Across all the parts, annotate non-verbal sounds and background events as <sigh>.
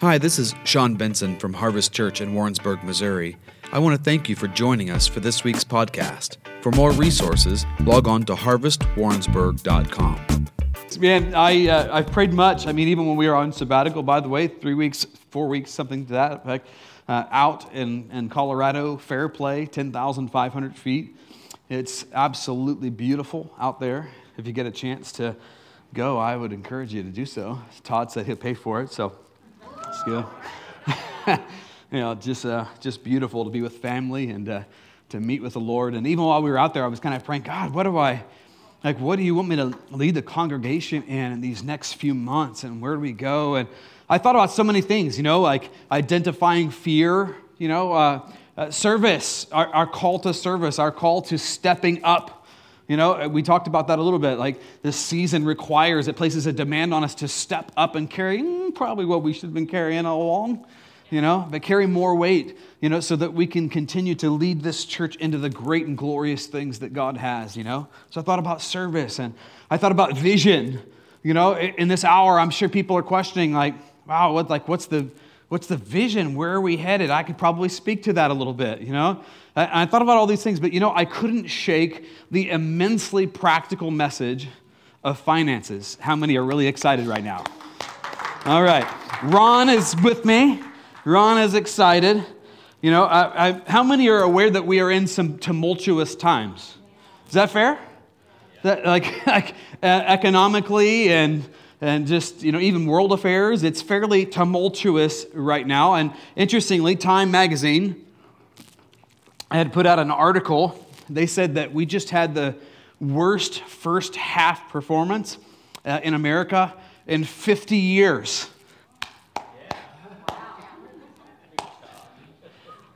Hi, this is Sean Benson from Harvest Church in Warrensburg, Missouri. I want to thank you for joining us for this week's podcast. For more resources, log on to harvestwarrensburg.com. Man, I, uh, I've prayed much. I mean, even when we were on sabbatical, by the way, three weeks, four weeks, something to that effect, uh, out in, in Colorado, Fairplay, 10,500 feet. It's absolutely beautiful out there. If you get a chance to go, I would encourage you to do so. Todd said he'll pay for it, so let's go. <laughs> you know, just, uh, just beautiful to be with family and uh, to meet with the Lord. And even while we were out there, I was kind of praying, God, what do I, like, what do you want me to lead the congregation in in these next few months? And where do we go? And I thought about so many things, you know, like identifying fear, you know, uh, uh, service, our, our call to service, our call to stepping up. You know, we talked about that a little bit. Like this season requires, it places a demand on us to step up and carry mm, probably what we should have been carrying all along, you know, but carry more weight, you know, so that we can continue to lead this church into the great and glorious things that God has, you know. So I thought about service and I thought about vision. You know, in this hour, I'm sure people are questioning, like, wow, what, like, what's the, what's the vision? Where are we headed? I could probably speak to that a little bit, you know? I, thought about all these things, but, you know, I couldn't shake the immensely practical message of finances. How many are really excited right now? All right. Ron is with me. Ron is excited. You know, I, I, how many are aware that we are in some tumultuous times? Is that fair? That, like, <laughs> like uh, economically and and just, you know, even world affairs. It's fairly tumultuous right now. And interestingly, Time magazine had put out an article. They said that we just had the worst first half performance uh, in America in 50 years.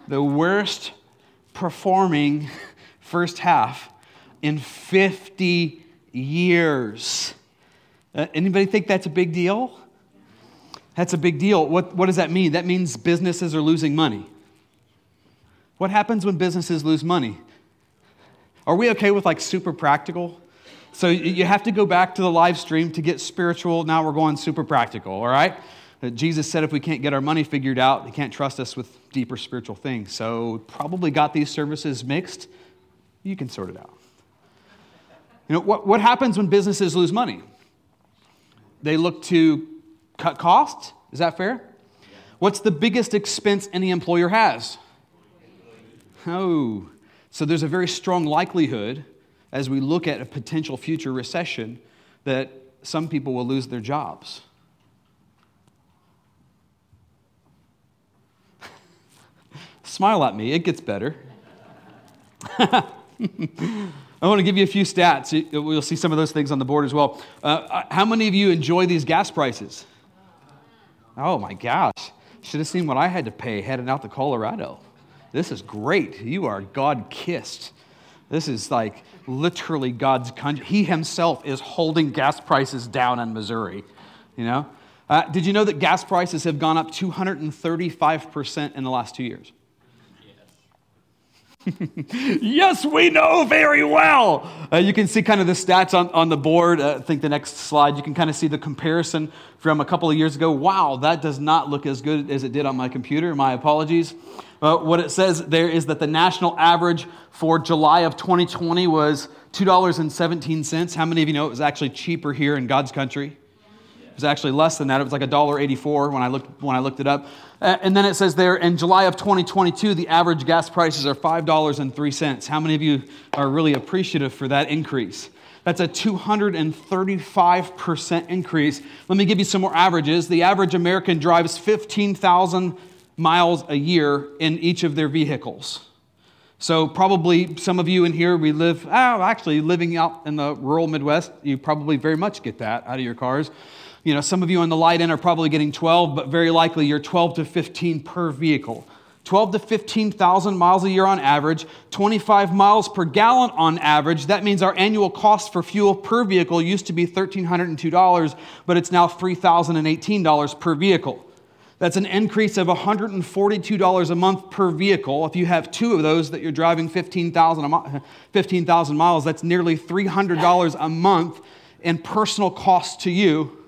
The worst performing first half in 50 years. Uh, anybody think that's a big deal? That's a big deal. What, what does that mean? That means businesses are losing money. What happens when businesses lose money? Are we okay with like super practical? So you have to go back to the live stream to get spiritual. Now we're going super practical, all right? Uh, Jesus said if we can't get our money figured out, he can't trust us with deeper spiritual things. So probably got these services mixed. You can sort it out. You know, what, what happens when businesses lose money? They look to cut costs. Is that fair? What's the biggest expense any employer has? Oh, so there's a very strong likelihood as we look at a potential future recession that some people will lose their jobs. <laughs> Smile at me, it gets better. <laughs> I want to give you a few stats. We'll see some of those things on the board as well. Uh, uh, how many of you enjoy these gas prices? Oh my gosh. Should have seen what I had to pay heading out to Colorado. This is great. You are God kissed. This is like literally God's country. He himself is holding gas prices down in Missouri. You know? Uh, did you know that gas prices have gone up 235% in the last two years? Yes, we know very well. Uh, you can see kind of the stats on, on the board. Uh, I think the next slide, you can kind of see the comparison from a couple of years ago. Wow, that does not look as good as it did on my computer. My apologies. Uh, what it says there is that the national average for July of 2020 was $2.17. How many of you know it was actually cheaper here in God's country? It was actually less than that. It was like $1.84 when I looked, when I looked it up. Uh, and then it says there in July of 2022, the average gas prices are $5.03. How many of you are really appreciative for that increase? That's a 235% increase. Let me give you some more averages. The average American drives 15,000 miles a year in each of their vehicles. So, probably some of you in here, we live, oh, actually, living out in the rural Midwest, you probably very much get that out of your cars. You know, some of you on the light end are probably getting 12, but very likely you're 12 to 15 per vehicle. 12 to 15,000 miles a year on average, 25 miles per gallon on average. That means our annual cost for fuel per vehicle used to be $1,302, but it's now $3,018 per vehicle. That's an increase of $142 a month per vehicle. If you have two of those that you're driving 15,000 15, miles, that's nearly $300 a month in personal cost to you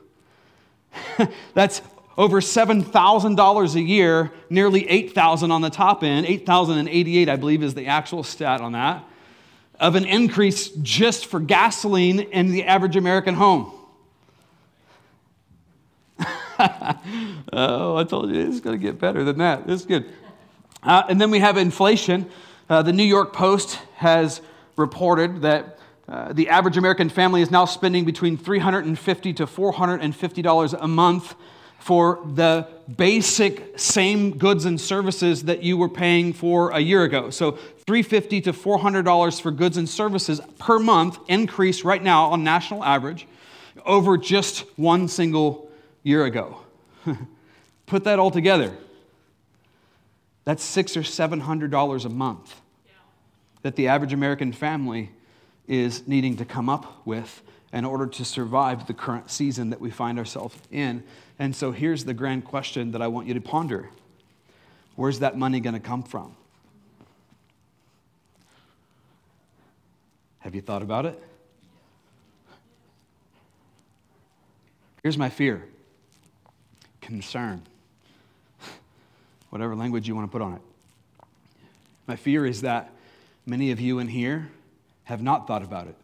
<laughs> that's over $7,000 a year, nearly 8,000 on the top end, 8,088 I believe is the actual stat on that, of an increase just for gasoline in the average American home. <laughs> oh, I told you it's going to get better than that. Is good. Uh, and then we have inflation. Uh, the New York Post has reported that uh, the average American family is now spending between 350 to $450 a month for the basic same goods and services that you were paying for a year ago. So $350 to $400 for goods and services per month increase right now on national average over just one single year ago. <laughs> Put that all together. That's six or seven hundred dollars a month that the average American family is needing to come up with in order to survive the current season that we find ourselves in. And so here's the grand question that I want you to ponder Where's that money going to come from? Have you thought about it? Here's my fear concern, <laughs> whatever language you want to put on it. My fear is that many of you in here have not thought about it,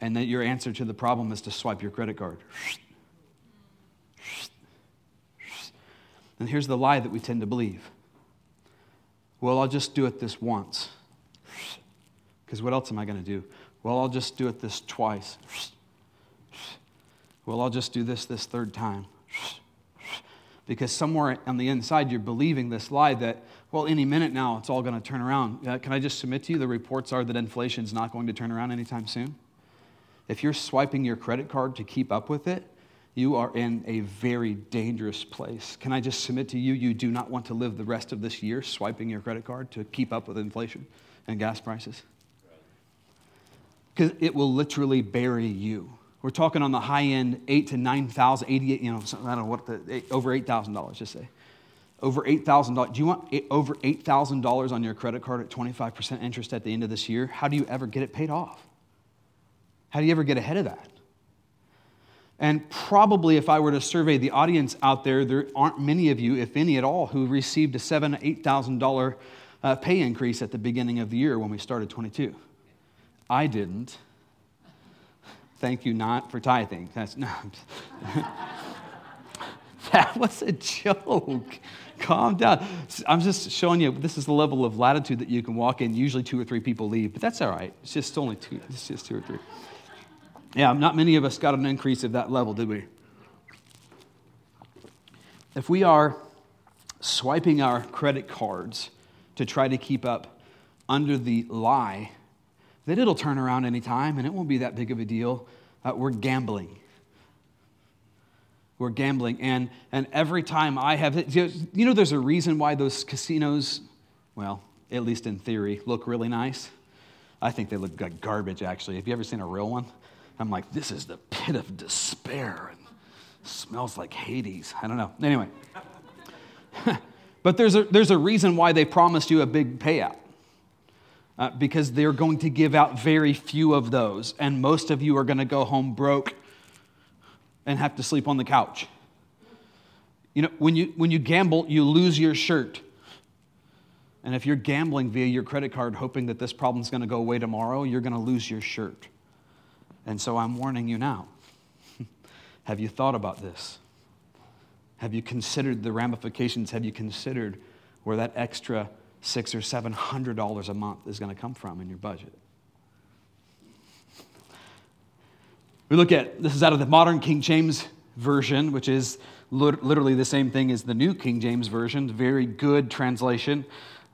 and that your answer to the problem is to swipe your credit card. And here's the lie that we tend to believe well, I'll just do it this once. Because what else am I going to do? Well, I'll just do it this twice. Well, I'll just do this this third time because somewhere on the inside you're believing this lie that, well, any minute now it's all going to turn around. Uh, can I just submit to you the reports are that inflation is not going to turn around anytime soon? If you're swiping your credit card to keep up with it, you are in a very dangerous place. Can I just submit to you, you do not want to live the rest of this year swiping your credit card to keep up with inflation and gas prices? Because it will literally bury you. We're talking on the high end, eight to nine thousand, eighty-eight. You know, I don't know what the eight, over eight thousand dollars. Just say over eight thousand dollars. Do you want over eight thousand dollars on your credit card at twenty-five percent interest at the end of this year? How do you ever get it paid off? How do you ever get ahead of that? And probably, if I were to survey the audience out there, there aren't many of you, if any at all, who received a seven, eight thousand dollar uh, pay increase at the beginning of the year when we started 22. I didn't. Thank you not for tithing. That's no. <laughs> that was a joke. Calm down. I'm just showing you this is the level of latitude that you can walk in. Usually two or three people leave, but that's all right. It's just only two. It's just two or three. Yeah, not many of us got an increase of that level, did we? If we are swiping our credit cards to try to keep up under the lie that it'll turn around anytime and it won't be that big of a deal. Uh, we're gambling. We're gambling. And, and every time I have, you know, there's a reason why those casinos, well, at least in theory, look really nice. I think they look like garbage, actually. Have you ever seen a real one? I'm like, this is the pit of despair and smells like Hades. I don't know. Anyway. <laughs> but there's a, there's a reason why they promised you a big payout uh, because they're going to give out very few of those, and most of you are going to go home broke and have to sleep on the couch. You know, when you, when you gamble, you lose your shirt. And if you're gambling via your credit card, hoping that this problem's going to go away tomorrow, you're going to lose your shirt. And so I'm warning you now. <laughs> Have you thought about this? Have you considered the ramifications? Have you considered where that extra six or seven hundred dollars a month is going to come from in your budget. We look at this is out of the modern King James version, which is literally the same thing as the New King James version. Very good translation.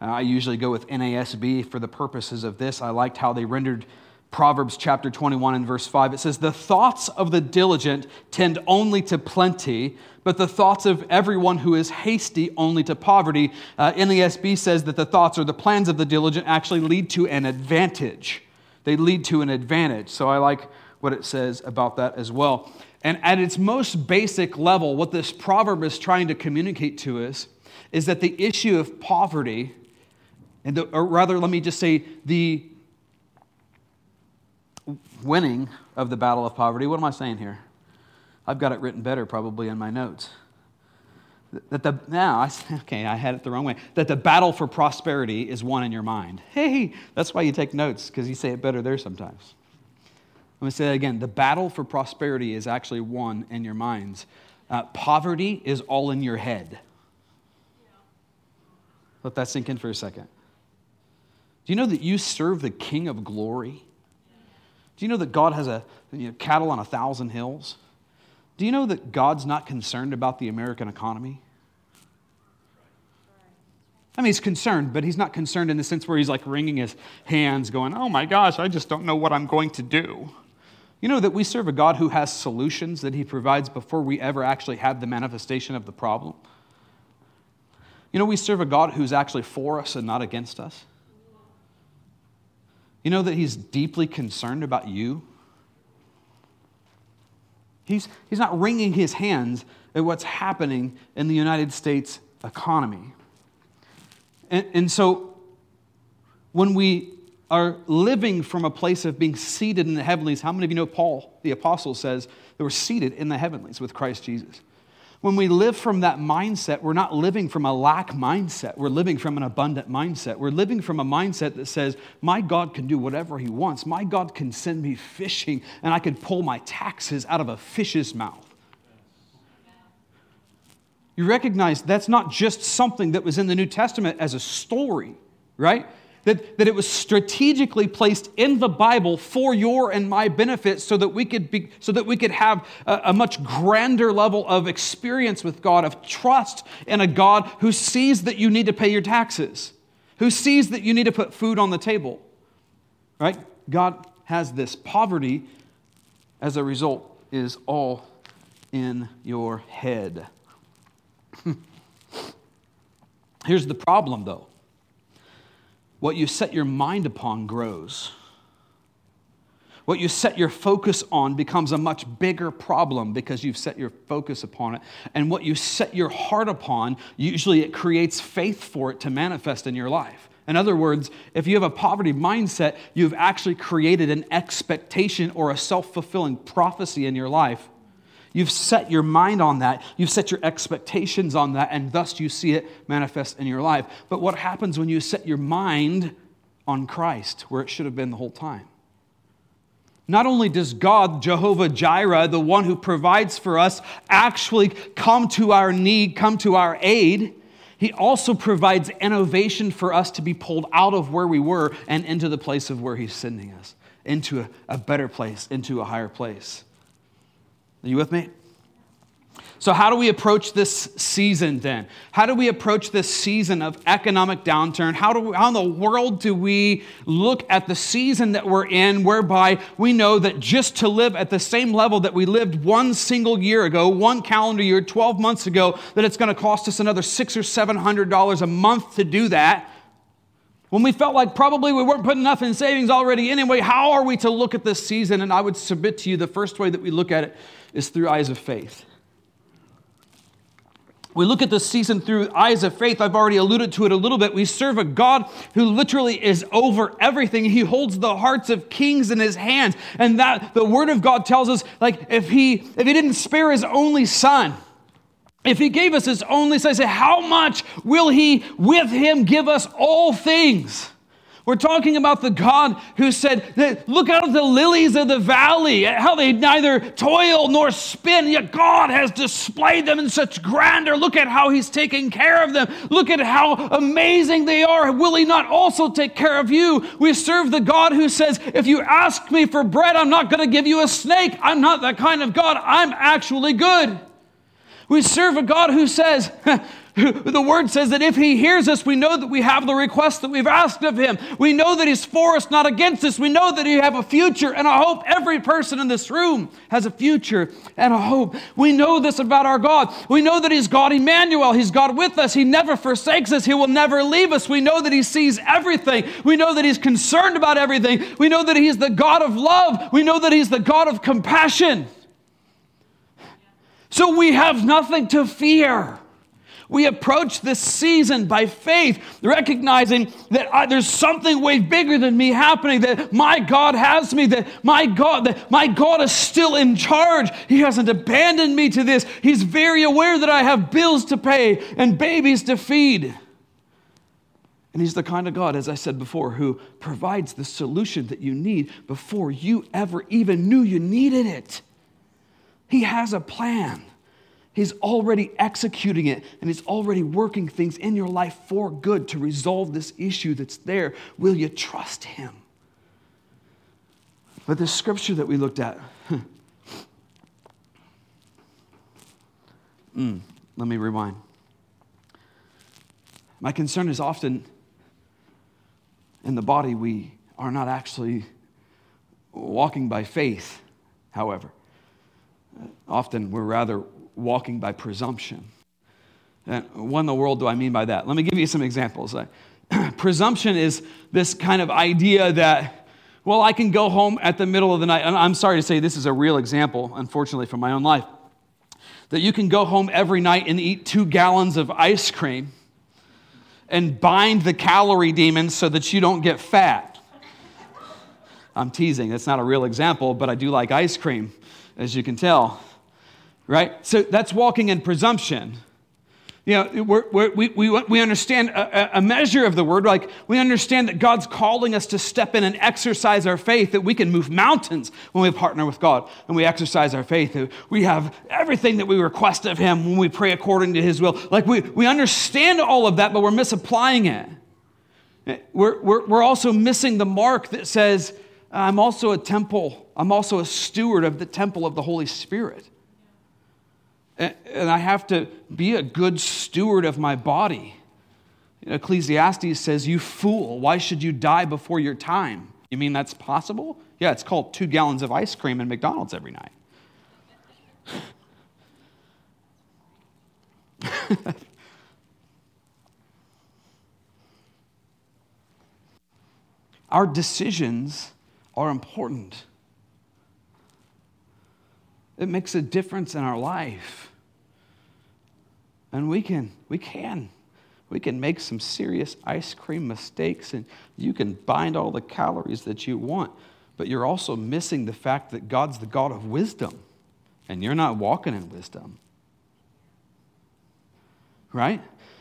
Uh, I usually go with NASB for the purposes of this. I liked how they rendered Proverbs chapter 21 and verse 5. It says, The thoughts of the diligent tend only to plenty, but the thoughts of everyone who is hasty only to poverty. Uh, NASB says that the thoughts or the plans of the diligent actually lead to an advantage. They lead to an advantage. So I like what it says about that as well. And at its most basic level, what this proverb is trying to communicate to us is that the issue of poverty, and the, or rather, let me just say, the winning of the battle of poverty, what am I saying here? I've got it written better probably in my notes. That the, now, I, <laughs> okay, I had it the wrong way. That the battle for prosperity is won in your mind. Hey, that's why you take notes, because you say it better there sometimes. Let me say that again. The battle for prosperity is actually won in your minds. Uh, poverty is all in your head. Let that sink in for a second. Do you know that you serve the King of glory? Do you know that God has a you know, cattle on a thousand hills? Do you know that God's not concerned about the American economy? I mean, he's concerned, but he's not concerned in the sense where he's like wringing his hands, going, Oh my gosh, I just don't know what I'm going to do. You know that we serve a God who has solutions that he provides before we ever actually have the manifestation of the problem? You know, we serve a God who's actually for us and not against us. You know that he's deeply concerned about you He's, he's not wringing his hands at what's happening in the United States economy. And, and so, when we are living from a place of being seated in the heavenlies, how many of you know Paul, the apostle, says that we're seated in the heavenlies with Christ Jesus? When we live from that mindset, we're not living from a lack mindset. We're living from an abundant mindset. We're living from a mindset that says, My God can do whatever He wants. My God can send me fishing, and I can pull my taxes out of a fish's mouth. You recognize that's not just something that was in the New Testament as a story, right? That, that it was strategically placed in the Bible for your and my benefit so that we could, be, so that we could have a, a much grander level of experience with God, of trust in a God who sees that you need to pay your taxes, who sees that you need to put food on the table. Right? God has this. Poverty, as a result, is all in your head. <laughs> Here's the problem, though what you set your mind upon grows. What you set your focus on becomes a much bigger problem because you've set your focus upon it. And what you set your heart upon, usually it creates faith for it to manifest in your life. In other words, if you have a poverty mindset, you've actually created an expectation or a self fulfilling prophecy in your life You've set your mind on that. You've set your expectations on that, and thus you see it manifest in your life. But what happens when you set your mind on Christ, where it should have been the whole time? Not only does God, Jehovah Jireh, the one who provides for us, actually come to our need, come to our aid, he also provides innovation for us to be pulled out of where we were and into the place of where He's sending us, into a, a better place, into a higher place. Are you with me? So, how do we approach this season then? How do we approach this season of economic downturn? How, do we, how in the world do we look at the season that we're in, whereby we know that just to live at the same level that we lived one single year ago, one calendar year, 12 months ago, that it's going to cost us another six or seven hundred dollars a month to do that? When we felt like probably we weren't putting enough in savings already anyway, how are we to look at this season? And I would submit to you the first way that we look at it is through eyes of faith. We look at this season through eyes of faith. I've already alluded to it a little bit. We serve a God who literally is over everything. He holds the hearts of kings in his hands. And that the word of God tells us like if he if he didn't spare his only son, if he gave us his only son, say, how much will he with him give us all things? We're talking about the God who said, Look out at the lilies of the valley, how they neither toil nor spin, yet God has displayed them in such grandeur. Look at how He's taking care of them. Look at how amazing they are. Will He not also take care of you? We serve the God who says, If you ask me for bread, I'm not going to give you a snake. I'm not that kind of God. I'm actually good. We serve a God who says, <laughs> <laughs> the word says that if he hears us, we know that we have the request that we've asked of him. We know that he's for us, not against us. We know that he have a future and a hope. Every person in this room has a future and a hope. We know this about our God. We know that he's God Emmanuel. He's God with us. He never forsakes us. He will never leave us. We know that he sees everything. We know that he's concerned about everything. We know that he's the God of love. We know that he's the God of compassion. So we have nothing to fear. We approach this season by faith, recognizing that I, there's something way bigger than me happening, that my God has me, that my God, that my God is still in charge. He hasn't abandoned me to this. He's very aware that I have bills to pay and babies to feed. And He's the kind of God, as I said before, who provides the solution that you need before you ever even knew you needed it. He has a plan. He's already executing it and He's already working things in your life for good to resolve this issue that's there. Will you trust Him? But the scripture that we looked at, <laughs> mm, let me rewind. My concern is often in the body, we are not actually walking by faith, however. Often we're rather walking by presumption. And what in the world do I mean by that? Let me give you some examples. <clears throat> presumption is this kind of idea that, well, I can go home at the middle of the night. And I'm sorry to say this is a real example, unfortunately, from my own life. That you can go home every night and eat two gallons of ice cream and bind the calorie demons so that you don't get fat. I'm teasing. That's not a real example, but I do like ice cream, as you can tell right? So that's walking in presumption. You know, we're, we're, we we, we understand a, a, measure of the word, like we understand that God's calling us to step in and exercise our faith, that we can move mountains when we partner with God and we exercise our faith. We have everything that we request of Him when we pray according to His will. Like we, we understand all of that, but we're misapplying it. We're, we're, we're also missing the mark that says, I'm also a temple, I'm also a steward of the temple of the Holy Spirit. And I have to be a good steward of my body. Ecclesiastes says, You fool, why should you die before your time? You mean that's possible? Yeah, it's called two gallons of ice cream in McDonald's every night. <laughs> Our decisions are important. It makes a difference in our life. And we can, we can, we can make some serious ice cream mistakes and you can bind all the calories that you want, but you're also missing the fact that God's the God of wisdom and you're not walking in wisdom. Right?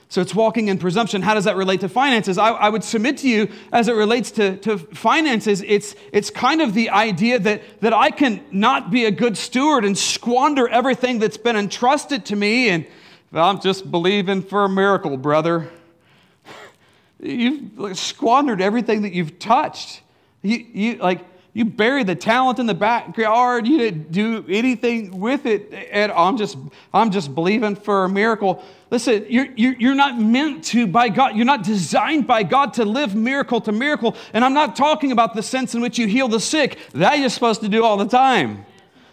So it's walking in presumption. How does that relate to finances? I, I, would submit to you, as it relates to, to finances, it's, it's kind of the idea that, that I can not be a good steward and squander everything that's been entrusted to me. And I'm just believing for a miracle, brother. <laughs> You've squandered everything that you've touched. You, you, like, you buried the talent in the backyard. You didn't do anything with it. And I'm just, I'm just believing for a miracle. Listen, you're, you're not meant to by God. You're not designed by God to live miracle to miracle. And I'm not talking about the sense in which you heal the sick. That you're supposed to do all the time.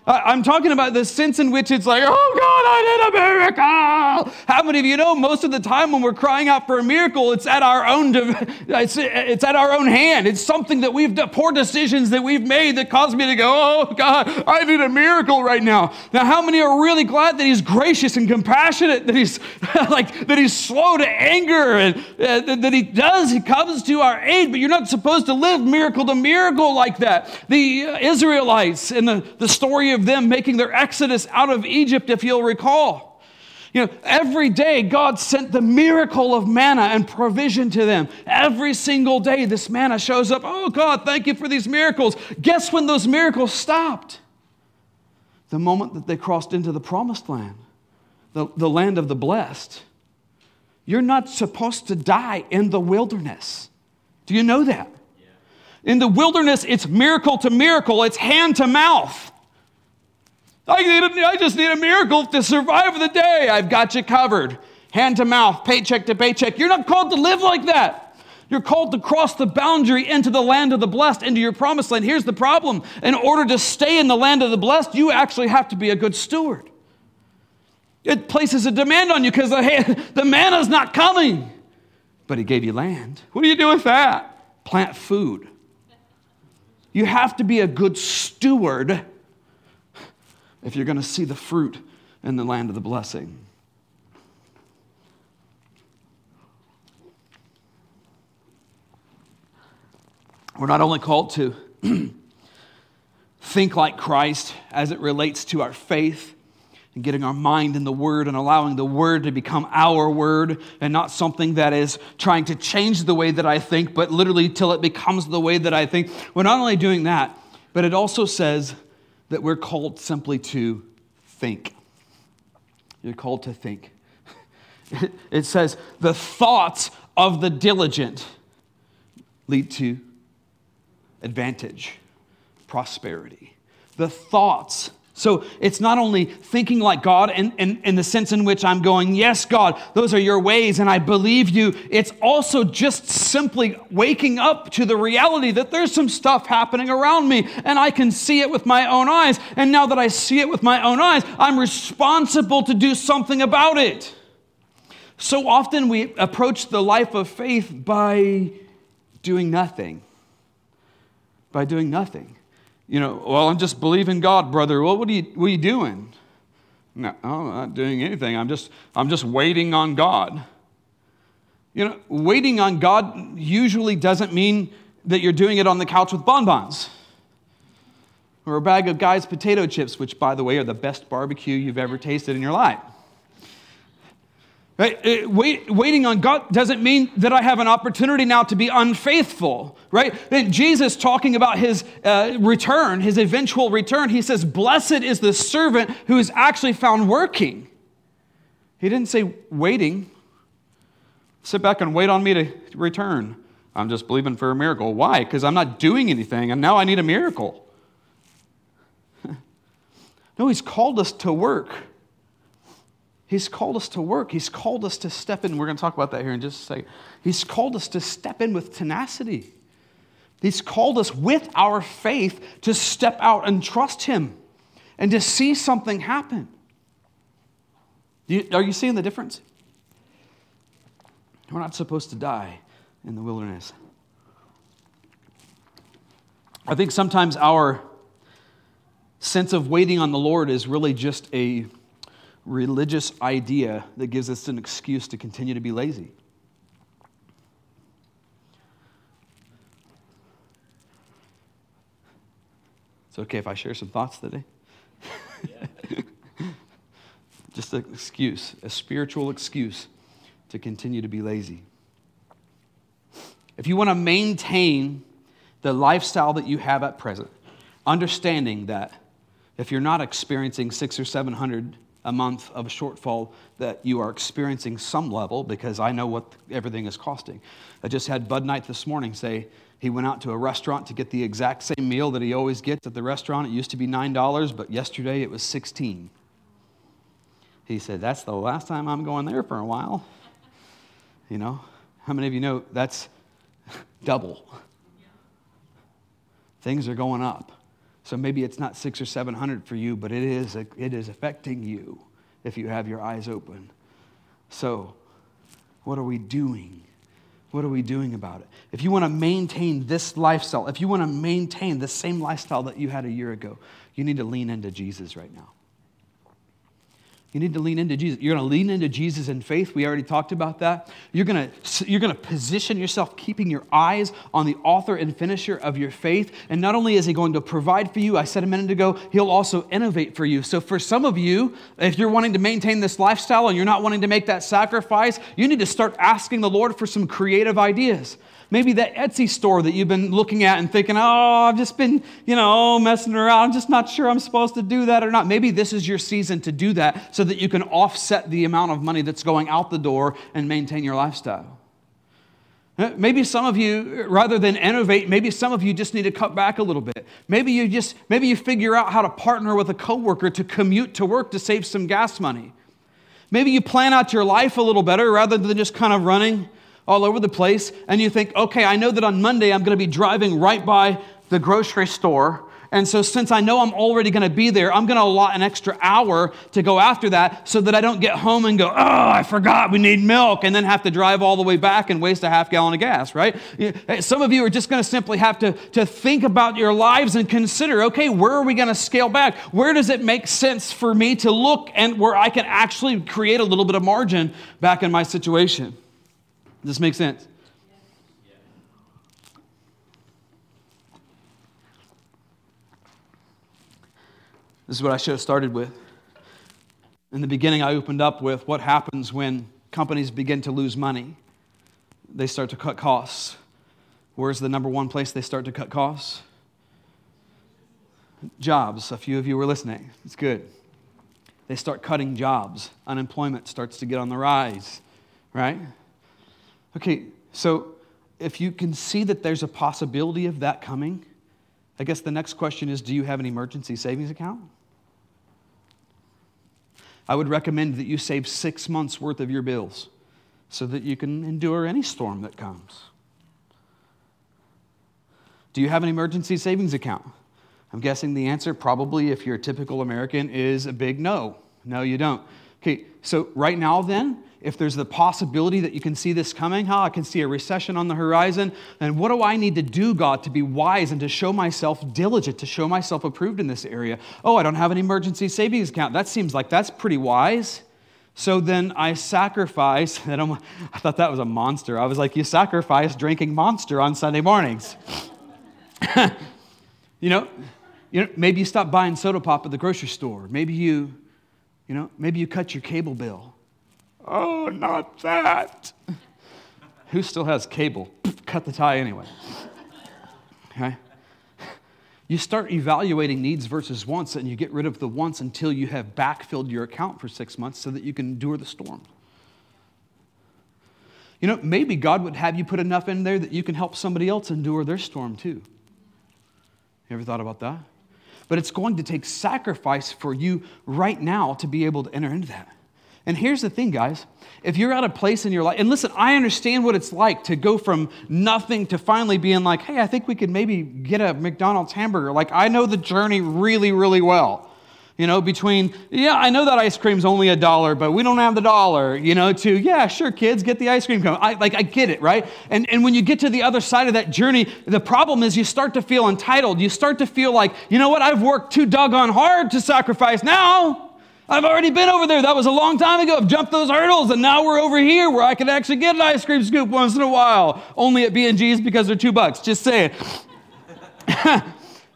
I'm talking about the sense in which it's like, oh God, I did a miracle. How many of you know most of the time when we're crying out for a miracle, it's at our own, <laughs> it's, it's at our own hand. It's something that we've done, poor decisions that we've made that cause me to go, oh God, I need a miracle right now. Now, how many are really glad that He's gracious and compassionate, that He's <laughs> like that He's slow to anger, and uh, that He does, He comes to our aid. But you're not supposed to live miracle to miracle like that. The Israelites in the, the story of them making their exodus out of Egypt, if you'll recall. You know, every day God sent the miracle of manna and provision to them. Every single day, this manna shows up. Oh, God, thank you for these miracles. Guess when those miracles stopped? The moment that they crossed into the promised land, the, the land of the blessed. You're not supposed to die in the wilderness. Do you know that? In the wilderness, it's miracle to miracle, it's hand to mouth. I, need a, I just need a miracle to survive the day. I've got you covered. Hand to mouth, paycheck to paycheck. You're not called to live like that. You're called to cross the boundary into the land of the blessed, into your promised land. Here's the problem in order to stay in the land of the blessed, you actually have to be a good steward. It places a demand on you because the, <laughs> the manna's not coming. But he gave you land. What do you do with that? Plant food. You have to be a good steward if you're going to see the fruit in the land of the blessing. We're not only called to <clears throat> think like Christ as it relates to our faith and getting our mind in the Word and allowing the Word to become our Word and not something that is trying to change the way that I think, but literally till it becomes the way that I think. We're not only doing that, but it also says that we're called simply to think. You're called to think. <laughs> It says, the thoughts of the diligent lead to advantage, prosperity. The thoughts. So it's not only thinking like God in, in, in, the sense in which I'm going, yes, God, those are your ways and I believe you. It's also just simply waking up to the reality that there's some stuff happening around me and I can see it with my own eyes. And now that I see it with my own eyes, I'm responsible to do something about it. So often we approach the life of faith by doing nothing by doing nothing. You know, well, I'm just believing God, brother. Well, what are you, what are you doing? No, I'm not doing anything. I'm just, I'm just waiting on God. You know, waiting on God usually doesn't mean that you're doing it on the couch with bonbons or a bag of Guy's potato chips, which, by the way, are the best barbecue you've ever tasted in your life. Right? Wait, waiting on God doesn't mean that I have an opportunity now to be unfaithful, right? Jesus talking about his uh, return, his eventual return, he says, Blessed is the servant who is actually found working. He didn't say waiting. Sit back and wait on me to return. I'm just believing for a miracle. Why? Because I'm not doing anything and now I need a miracle. <laughs> no, he's called us to work. He's called us to work. He's called us to step in. We're going to talk about that here in just a second. He's called us to step in with tenacity. He's called us with our faith to step out and trust Him and to see something happen. are you seeing the difference? We're not supposed to die in the wilderness. I think sometimes our sense of waiting on the Lord is really just a religious idea that gives us an excuse to continue to be lazy. It's okay if I share some thoughts today. <laughs> Just an excuse, a spiritual excuse to continue to be lazy. If you want to maintain the lifestyle that you have at present, understanding that if you're not experiencing six or seven hundred a month of shortfall that you are experiencing some level because I know what everything is costing. I just had Bud Knight this morning say he went out to a restaurant to get the exact same meal that he always gets at the restaurant. It used to be $9, but yesterday it was 16. He said, That's the last time I'm going there for a while. You know, how many of you know that's <laughs> double? Things are going up. So maybe it's not six or seven hundred for you, but it is, it is affecting you if you have your eyes open. So, what are we doing? What are we doing about it? If you want to maintain this lifestyle, if you want to maintain the same lifestyle that you had a year ago, you need to lean into Jesus right now. You need to lean into Jesus. You're going to lean into Jesus in faith. We already talked about that. You're going to, you're going to position yourself, keeping your eyes on the author and finisher of your faith. And not only is He going to provide for you, I said a minute ago, He'll also innovate for you. So, for some of you, if you're wanting to maintain this lifestyle and you're not wanting to make that sacrifice, you need to start asking the Lord for some creative ideas. Maybe that Etsy store that you've been looking at and thinking, oh, I've just been, you know, messing around. I'm just not sure I'm supposed to do that or not. Maybe this is your season to do that so that you can offset the amount of money that's going out the door and maintain your lifestyle. Uh, maybe some of you, rather than innovate, maybe some of you just need to cut back a little bit. Maybe you just, maybe you figure out how to partner with a coworker to commute to work to save some gas money. Maybe you plan out your life a little better rather than just kind of running all over the place, and you think, okay, I know that on Monday I'm going to be driving right by the grocery store. And so, since I know I'm already going to be there, I'm going to allot an extra hour to go after that so that I don't get home and go, oh, I forgot we need milk, and then have to drive all the way back and waste a half gallon of gas, right? Some of you are just going to simply have to, to think about your lives and consider, okay, where are we going to scale back? Where does it make sense for me to look and where I can actually create a little bit of margin back in my situation? Does this make sense? This is what I should have started with. In the beginning, I opened up with what happens when companies begin to lose money. They start to cut costs. Where's the number one place they start to cut costs? Jobs. A few of you were listening. It's good. They start cutting jobs. Unemployment starts to get on the rise, right? Okay, so if you can see that there's a possibility of that coming, I guess the next question is do you have an emergency savings account? I would recommend that you save six months' worth of your bills so that you can endure any storm that comes. Do you have an emergency savings account? I'm guessing the answer, probably, if you're a typical American, is a big no. No, you don't. Okay, so right now, then, if there's the possibility that you can see this coming, how I can see a recession on the horizon, then what do I need to do, God, to be wise and to show myself diligent, to show myself approved in this area? Oh, I don't have an emergency savings account. That seems like that's pretty wise. So then I sacrifice, <laughs> and I'm, I thought that was a monster. I was like, you sacrifice drinking monster on Sunday mornings. <laughs> you know, you know, maybe you stop buying soda pop at the grocery store. Maybe you, you know, maybe you cut your cable bill. Oh, not that. Who still has cable? Cut the tie anyway. Okay? You start evaluating needs versus wants, and you get rid of the wants until you have backfilled your account for six months so that you can endure the storm. You know, maybe God would have you put enough in there that you can help somebody else endure their storm too. You ever thought about that? But it's going to take sacrifice for you right now to be able to enter into that. And here's the thing, guys. If you're at a place in your life, and listen, I understand what it's like to go from nothing to finally being like, hey, I think we could maybe get a McDonald's hamburger. Like, I know the journey really, really well. You know, between, yeah, I know that ice cream's only a dollar, but we don't have the dollar, you know, to, yeah, sure, kids, get the ice cream cone. I, like, I get it, right? And, and when you get to the other side of that journey, the problem is you start to feel entitled. You start to feel like, you know what, I've worked too doggone hard to sacrifice now. I've already been over there. That was a long time ago. I've jumped those hurdles, and now we're over here where I can actually get an ice cream scoop once in a while. Only at B&G's because they're two bucks. Just saying. <laughs>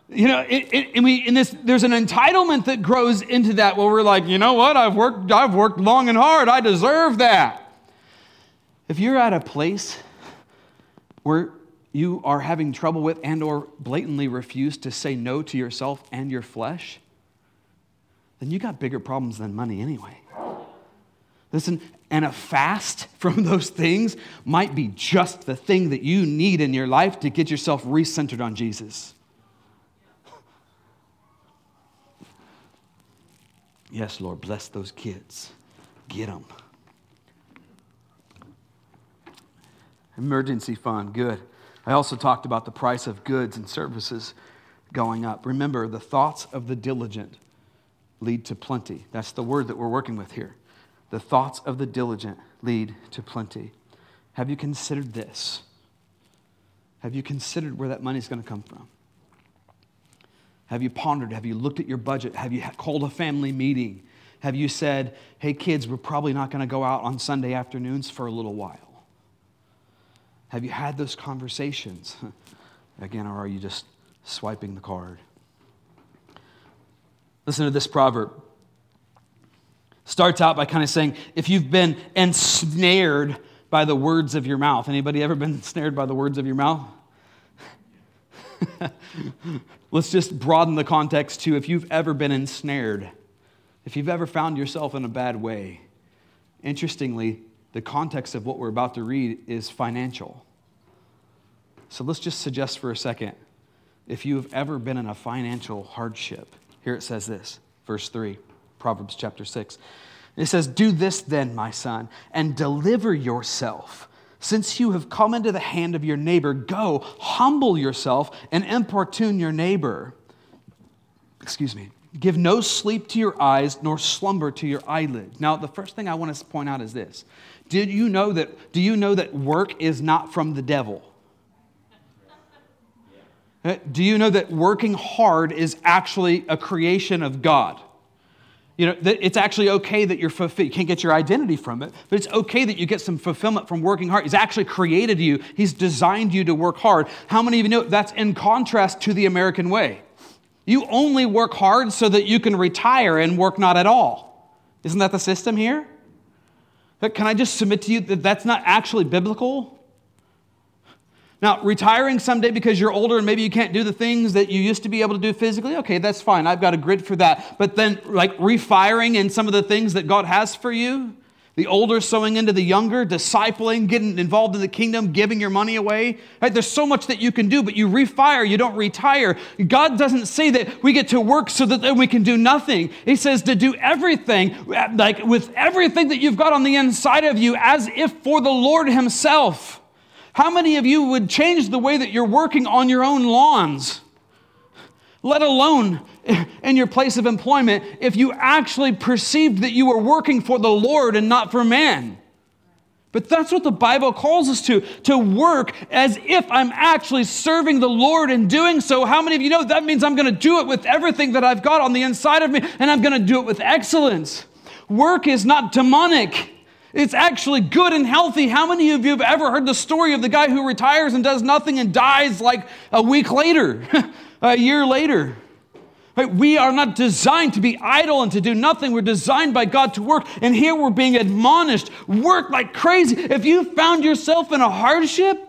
you know, it, it, and we, in this, there's an entitlement that grows into that where we're like, you know what? I've worked, I've worked long and hard. I deserve that. If you're at a place where you are having trouble with and or blatantly refuse to say no to yourself and your flesh, then you got bigger problems than money anyway. Listen, and a fast <laughs> from those things might be just the thing that you need in your life to get yourself recentered on Jesus. Yes, Lord, bless those kids. Get them. Emergency fund, good. I also talked about the price of goods and services going up. Remember, the thoughts of the diligent lead to plenty. That's the word that we're working with here. The thoughts of the diligent lead to plenty. Have you considered this? Have you considered where that money is going to come from? Have you pondered? Have you looked at your budget? Have you called a family meeting? Have you said, hey, kids, we're probably not going to go out on Sunday afternoons for a little while? Have you had those conversations? <laughs> Again, or are you just swiping the card? Listen to this proverb. Starts out by kind of saying, if you've been ensnared by the words of your mouth. Anybody ever been ensnared by the words of your mouth? <laughs> Let's just broaden the context to if you've ever been ensnared, if you've ever found yourself in a bad way. Interestingly, the context of what we're about to read is financial. So let's just suggest for a second if you've ever been in a financial hardship, here it says this, verse 3, Proverbs chapter 6. It says, Do this then, my son, and deliver yourself. Since you have come into the hand of your neighbor, go, humble yourself, and importune your neighbor. Excuse me. Give no sleep to your eyes, nor slumber to your eyelids. Now, the first thing I want to point out is this. Did you know that, do you know that work is not from the devil? Uh, do you know that working hard is actually a creation of God? You know, that it's actually okay that you're fulfilled. You can't get your identity from it, but it's okay that you get some fulfillment from working hard. He's actually created you, He's designed you to work hard. How many of you know that's in contrast to the American way? You only work hard so that you can retire and work not at all. Isn't that the system here? But can I just submit to you that that's not actually biblical? Now, retiring someday because you're older and maybe you can't do the things that you used to be able to do physically, okay, that's fine. I've got a grid for that. But then, like, refiring in some of the things that God has for you, the older sowing into the younger, discipling, getting involved in the kingdom, giving your money away. Right? There's so much that you can do, but you refire, you don't retire. God doesn't say that we get to work so that we can do nothing. He says to do everything, like with everything that you've got on the inside of you, as if for the Lord Himself. How many of you would change the way that you're working on your own lawns? Let alone in your place of employment if you actually perceived that you were working for the Lord and not for man. But that's what the Bible calls us to, to work as if I'm actually serving the Lord and doing so. How many of you know that means I'm going to do it with everything that I've got on the inside of me and I'm going to do it with excellence? Work is not demonic. It's actually good and healthy. How many of you have ever heard the story of the guy who retires and does nothing and dies like a week later, <laughs> a year later? Right? We are not designed to be idle and to do nothing. We're designed by God to work. And here we're being admonished work like crazy. If you found yourself in a hardship,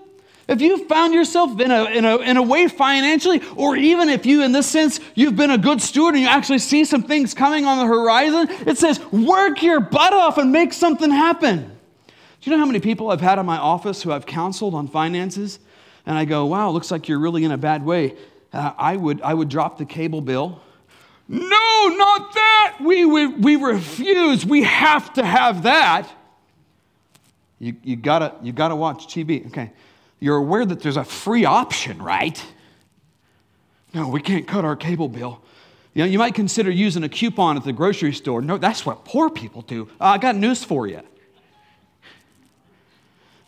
if you found yourself in a, in, a, in a way financially, or even if you, in this sense, you've been a good steward and you actually see some things coming on the horizon, it says, work your butt off and make something happen. Do you know how many people I've had in my office who I've counseled on finances? And I go, wow, looks like you're really in a bad way. Uh, I, would, I would drop the cable bill. No, not that. We, we, we refuse. We have to have that. You, you, gotta, you gotta watch TV. Okay you're aware that there's a free option, right? No, we can't cut our cable bill. You know, you might consider using a coupon at the grocery store. No, that's what poor people do. Uh, I got news for you.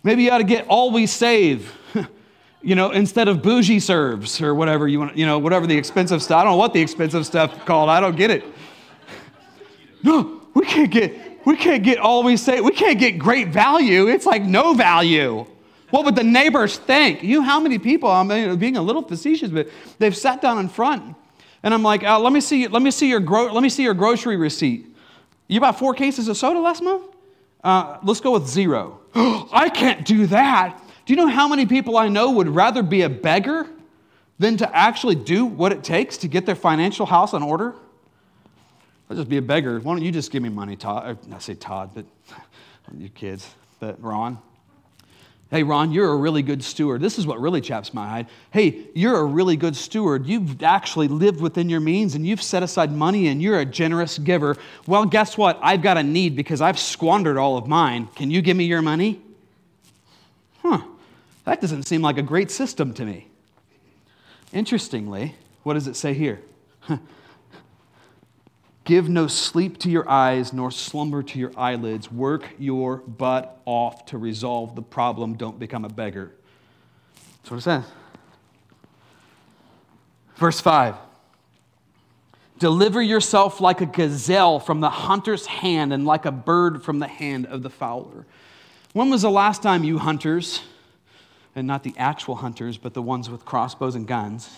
Maybe you ought to get Always Save, <laughs> you know, instead of bougie serves or whatever you want, you know, whatever the expensive stuff. I don't know what the expensive stuff called. I don't get it. <laughs> No, we can't get, we can't get Always Save. We can't get great value. It's like no value. What would the neighbors think? You, how many people? I'm being a little facetious, but they've sat down in front, and I'm like, uh, let me see, let me see your, gro- let me see your grocery receipt. You bought four cases of soda last month? Uh, let's go with zero. <gasps> I can't do that. Do you know how many people I know would rather be a beggar than to actually do what it takes to get their financial house in order? I'll just be a beggar. Why don't you just give me money, Todd? I say Todd, but <laughs> you kids, but Ron. Hey, Ron, you're a really good steward. This is what really chaps my hide. Hey, you're a really good steward. You've actually lived within your means and you've set aside money and you're a generous giver. Well, guess what? I've got a need because I've squandered all of mine. Can you give me your money? Huh, that doesn't seem like a great system to me. Interestingly, what does it say here? <laughs> Give no sleep to your eyes, nor slumber to your eyelids. Work your butt off to resolve the problem. Don't become a beggar. That's what it says. Verse 5 Deliver yourself like a gazelle from the hunter's hand and like a bird from the hand of the fowler. When was the last time you hunters, and not the actual hunters, but the ones with crossbows and guns,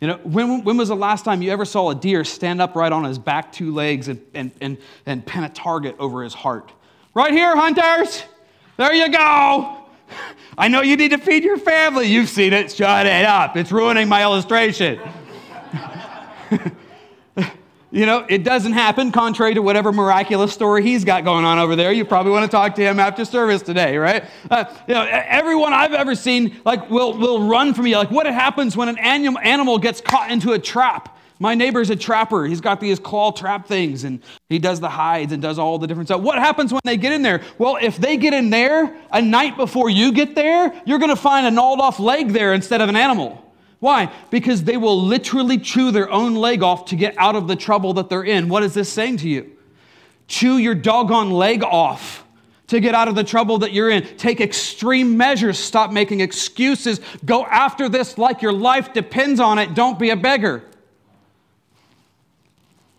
you know, when, when was the last time you ever saw a deer stand upright on his back two legs and, and, and, and pin a target over his heart? Right here, hunters. There you go. I know you need to feed your family. You've seen it. Shut it up. It's ruining my illustration. <laughs> You know, it doesn't happen, contrary to whatever miraculous story he's got going on over there. You probably want to talk to him after service today, right? Uh, you know, everyone I've ever seen, like, will, will run from you. Like, what happens when an animal gets caught into a trap? My neighbor's a trapper. He's got these claw trap things, and he does the hides and does all the different stuff. What happens when they get in there? Well, if they get in there a night before you get there, you're going to find a gnawed off leg there instead of an animal. Why? Because they will literally chew their own leg off to get out of the trouble that they're in. What is this saying to you? Chew your doggone leg off to get out of the trouble that you're in. Take extreme measures. Stop making excuses. Go after this like your life depends on it. Don't be a beggar.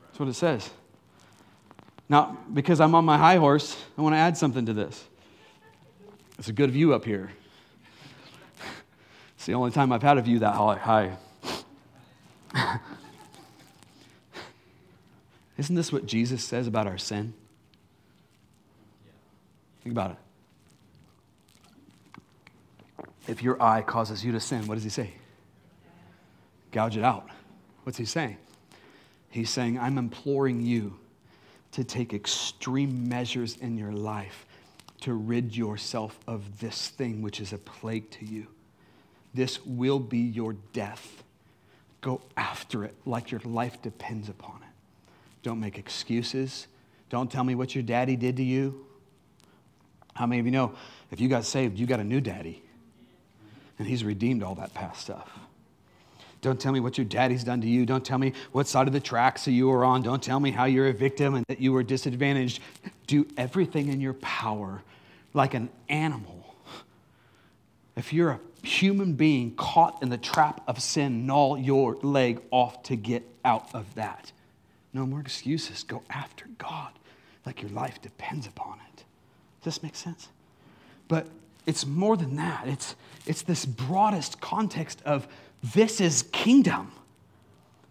That's what it says. Now, because I'm on my high horse, I want to add something to this. It's a good view up here. It's the only time I've had a view that high. <laughs> Isn't this what Jesus says about our sin? Think about it. If your eye causes you to sin, what does he say? Gouge it out. What's he saying? He's saying, I'm imploring you to take extreme measures in your life to rid yourself of this thing which is a plague to you. This will be your death. Go after it like your life depends upon it. Don't make excuses. Don't tell me what your daddy did to you. How many of you know if you got saved, you got a new daddy? And he's redeemed all that past stuff. Don't tell me what your daddy's done to you. Don't tell me what side of the tracks you were on. Don't tell me how you're a victim and that you were disadvantaged. Do everything in your power like an animal. If you're a human being caught in the trap of sin, gnaw your leg off to get out of that. No more excuses. Go after God like your life depends upon it. Does this make sense? But it's more than that. It's, it's this broadest context of this is kingdom.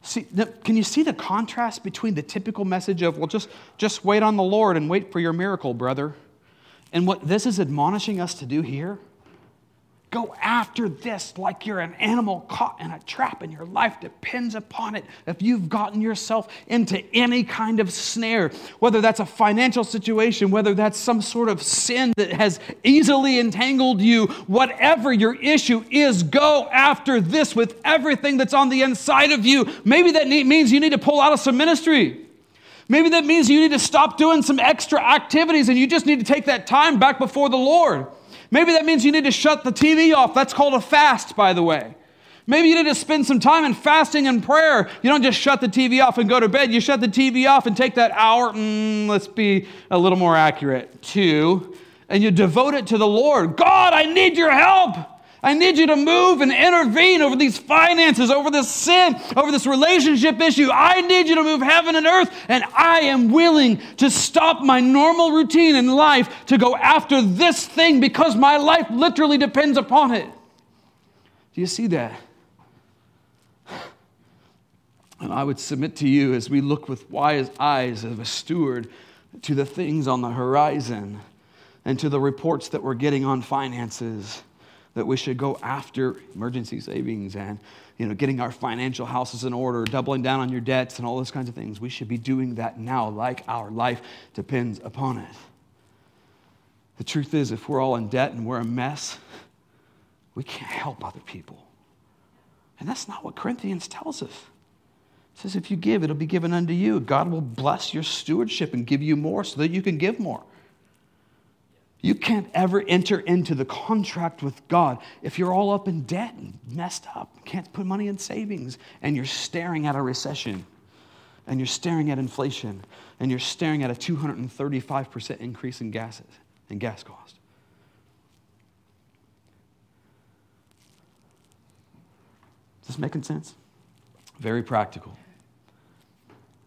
See, can you see the contrast between the typical message of, well, just, just wait on the Lord and wait for your miracle, brother, and what this is admonishing us to do here? Go after this like you're an animal caught in a trap and your life depends upon it. If you've gotten yourself into any kind of snare, whether that's a financial situation, whether that's some sort of sin that has easily entangled you, whatever your issue is, go after this with everything that's on the inside of you. Maybe that means you need to pull out of some ministry. Maybe that means you need to stop doing some extra activities and you just need to take that time back before the Lord. Maybe that means you need to shut the TV off. That's called a fast, by the way. Maybe you need to spend some time in fasting and prayer. You don't just shut the TV off and go to bed. You shut the TV off and take that hour, mm, let's be a little more accurate, two, and you devote it to the Lord. God, I need your help. I need you to move and intervene over these finances, over this sin, over this relationship issue. I need you to move heaven and earth, and I am willing to stop my normal routine in life to go after this thing because my life literally depends upon it. Do you see that? And I would submit to you as we look with wise eyes of a steward to the things on the horizon and to the reports that we're getting on finances that we should go after emergency savings and you know, getting our financial houses in order, doubling down on your debts, and all those kinds of things. We should be doing that now, like our life depends upon it. The truth is, if we're all in debt and we're a mess, we can't help other people. And that's not what Corinthians tells us. It says, if you give, it'll be given unto you. God will bless your stewardship and give you more so that you can give more. You can't ever enter into the contract with God if you're all up in debt and messed up, can't put money in savings, and you're staring at a recession, and you're staring at inflation, and you're staring at a 235% increase in gases and gas cost. Is this making sense? Very practical.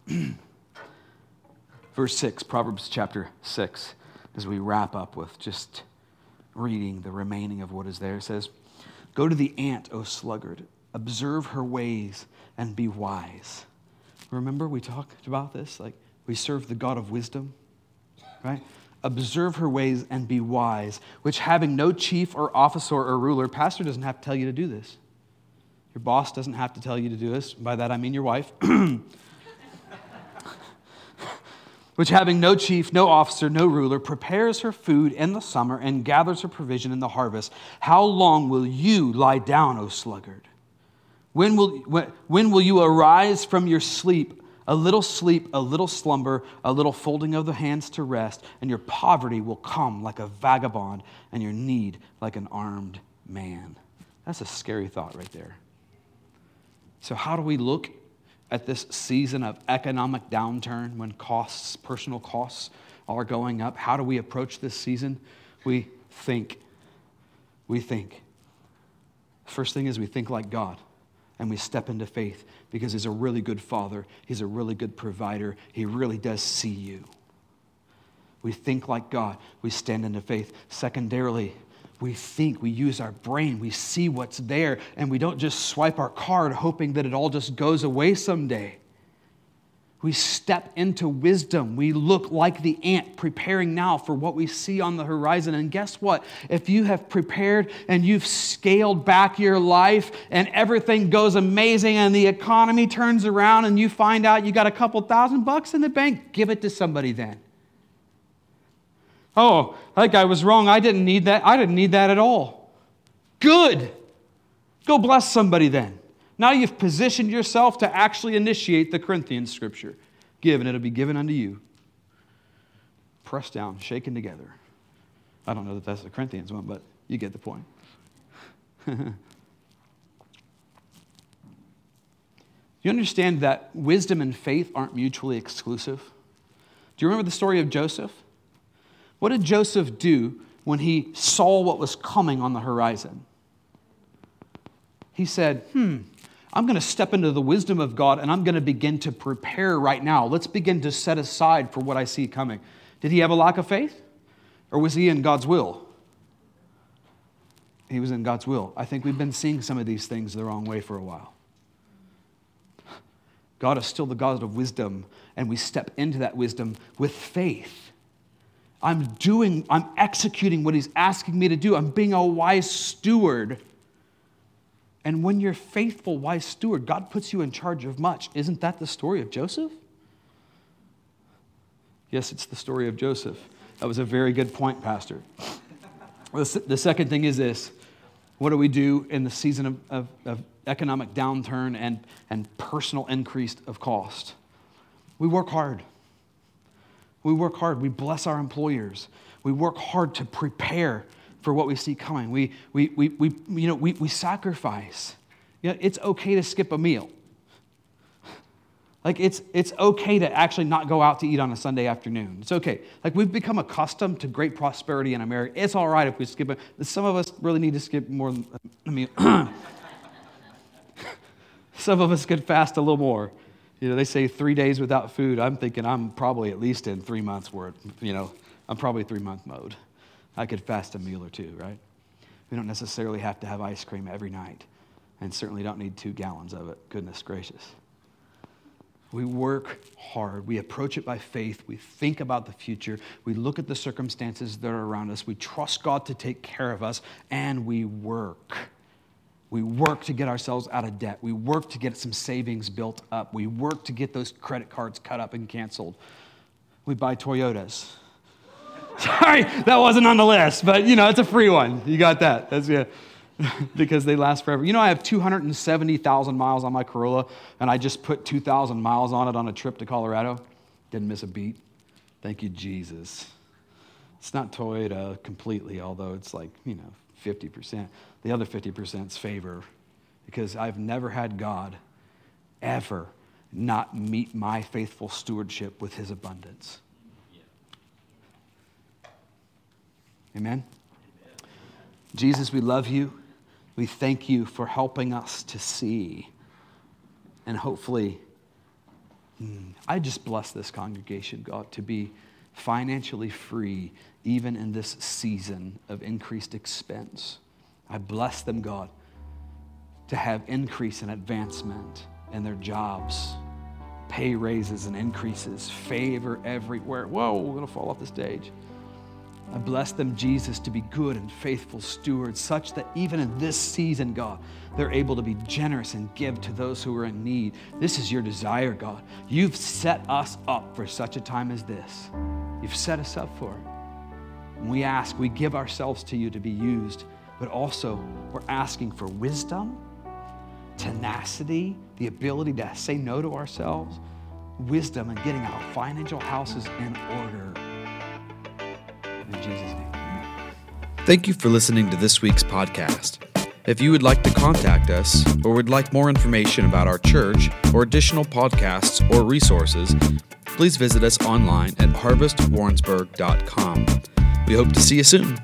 <clears throat> Verse 6, Proverbs chapter 6 as we wrap up with just reading the remaining of what is there. It says, Go to the ant, O sluggard, observe her ways and be wise. Remember, we talked about this? Like, we serve the God of wisdom, right? Observe her ways and be wise, which having no chief or officer or ruler, pastor doesn't have to tell you to do this. Your boss doesn't have to tell you to do this. By that I mean your wife. <clears throat> which having no chief, no officer, no ruler, prepares her food in the summer and gathers her provision in the harvest, how long will you lie down, O sluggard? When will, when will you arise from your sleep? A little sleep, a little slumber, a little folding of the hands to rest, and your poverty will come like a vagabond, and your need like an armed man. That's a scary thought right there. So, how do we look at this season of economic downturn when costs, personal costs, are going up? How do we approach this season? We think. We think. First thing is we think like God and we step into faith because He's a really good Father, He's a really good provider, He really does see you. We think like God, we stand into faith. Secondarily, we think, we use our brain, we see what's there, and we don't just swipe our card hoping that it all just goes away someday. We step into wisdom. We look like the ant, preparing now for what we see on the horizon. And guess what? If you have prepared and you've scaled back your life and everything goes amazing and the economy turns around and you find out you got a couple thousand bucks in the bank, give it to somebody then. Oh, that guy was wrong. I didn't need that. I didn't need that at all. Good. Go bless somebody then. Now you've positioned yourself to actually initiate the Corinthian scripture. Give, and it'll be given unto you. Pressed down, shaken together. I don't know that that's the Corinthians one, but you get the point. <laughs> you understand that wisdom and faith aren't mutually exclusive? Do you remember the story of Joseph? What did Joseph do when he saw what was coming on the horizon? He said, Hmm, I'm going to step into the wisdom of God and I'm going to begin to prepare right now. Let's begin to set aside for what I see coming. Did he have a lack of faith? Or was he in God's will? He was in God's will. I think we've been seeing some of these things the wrong way for a while. God is still the God of wisdom, and we step into that wisdom with faith. I'm doing, I'm executing what He's asking me to do. I'm being a wise steward and when you're faithful, wise steward, God puts you in charge of much. Isn't that the story of Joseph? Yes, it's the story of Joseph. That was a very good point, Pastor. The second thing is this what do we do in the season of, of, of economic downturn and, and personal increase of cost? We work hard. We work hard. We bless our employers. We work hard to prepare for what we see coming. We, we, we, we, you know, we, we sacrifice. You know, it's okay to skip a meal. Like, it's, it's okay to actually not go out to eat on a Sunday afternoon. It's okay. Like, we've become accustomed to great prosperity in America. It's all right if we skip it. Some of us really need to skip more than a meal. <clears throat> Some of us could fast a little more. You know, they say three days without food. I'm thinking I'm probably at least in three months worth. You know, I'm probably three month mode. I could fast a meal or two, right? We don't necessarily have to have ice cream every night, and certainly don't need two gallons of it. Goodness gracious. We work hard. We approach it by faith. We think about the future. We look at the circumstances that are around us. We trust God to take care of us, and we work. We work to get ourselves out of debt. We work to get some savings built up. We work to get those credit cards cut up and canceled. We buy Toyotas. <laughs> Sorry, that wasn't on the list, but you know, it's a free one. You got that. That's yeah. <laughs> because they last forever. You know, I have 270,000 miles on my Corolla, and I just put 2,000 miles on it on a trip to Colorado. Didn't miss a beat. Thank you, Jesus. It's not Toyota completely, although it's like, you know, 50%. The other 50% is favor, because I've never had God ever not meet my faithful stewardship with his abundance. Amen? Jesus, we love you. We thank you for helping us to see. And hopefully, hmm, I just bless this congregation, God, to be financially free even in this season of increased expense. I bless them, God, to have increase and advancement in their jobs, pay raises and increases, favor everywhere. Whoa, we're going to fall off the stage. I bless them, Jesus, to be good and faithful stewards, such that even in this season, God, they're able to be generous and give to those who are in need. This is your desire, God. You've set us up for such a time as this. You've set us up for it. And we ask, we give ourselves to you to be used, but also we're asking for wisdom, tenacity, the ability to say no to ourselves, wisdom, and getting our financial houses in order. In Jesus' name. Thank you for listening to this week's podcast. If you would like to contact us or would like more information about our church or additional podcasts or resources, please visit us online at harvestwarrensburg.com. We hope to see you soon.